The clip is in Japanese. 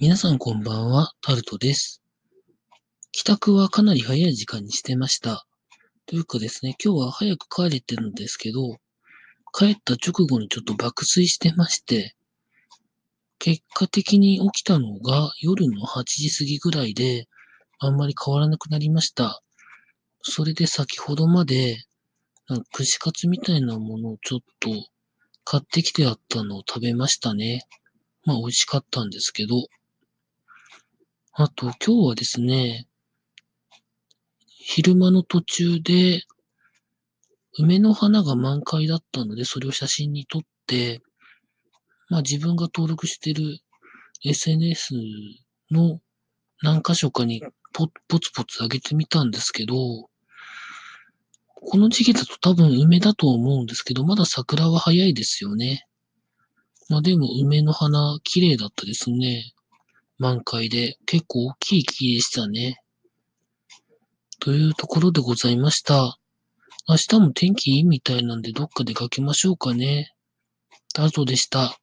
皆さんこんばんは、タルトです。帰宅はかなり早い時間にしてました。というかですね、今日は早く帰れてるんですけど、帰った直後にちょっと爆睡してまして、結果的に起きたのが夜の8時過ぎぐらいで、あんまり変わらなくなりました。それで先ほどまで、なんか串カツみたいなものをちょっと買ってきてあったのを食べましたね。まあ美味しかったんですけど。あと今日はですね、昼間の途中で梅の花が満開だったので、それを写真に撮って、まあ自分が登録してる SNS の何箇所かにポポツポツ上げてみたんですけど、この時期だと多分梅だと思うんですけど、まだ桜は早いですよね。まあでも梅の花綺麗だったですね。満開で。結構大きい木でしたね。というところでございました。明日も天気いいみたいなんでどっか出かけましょうかね。タルトでした。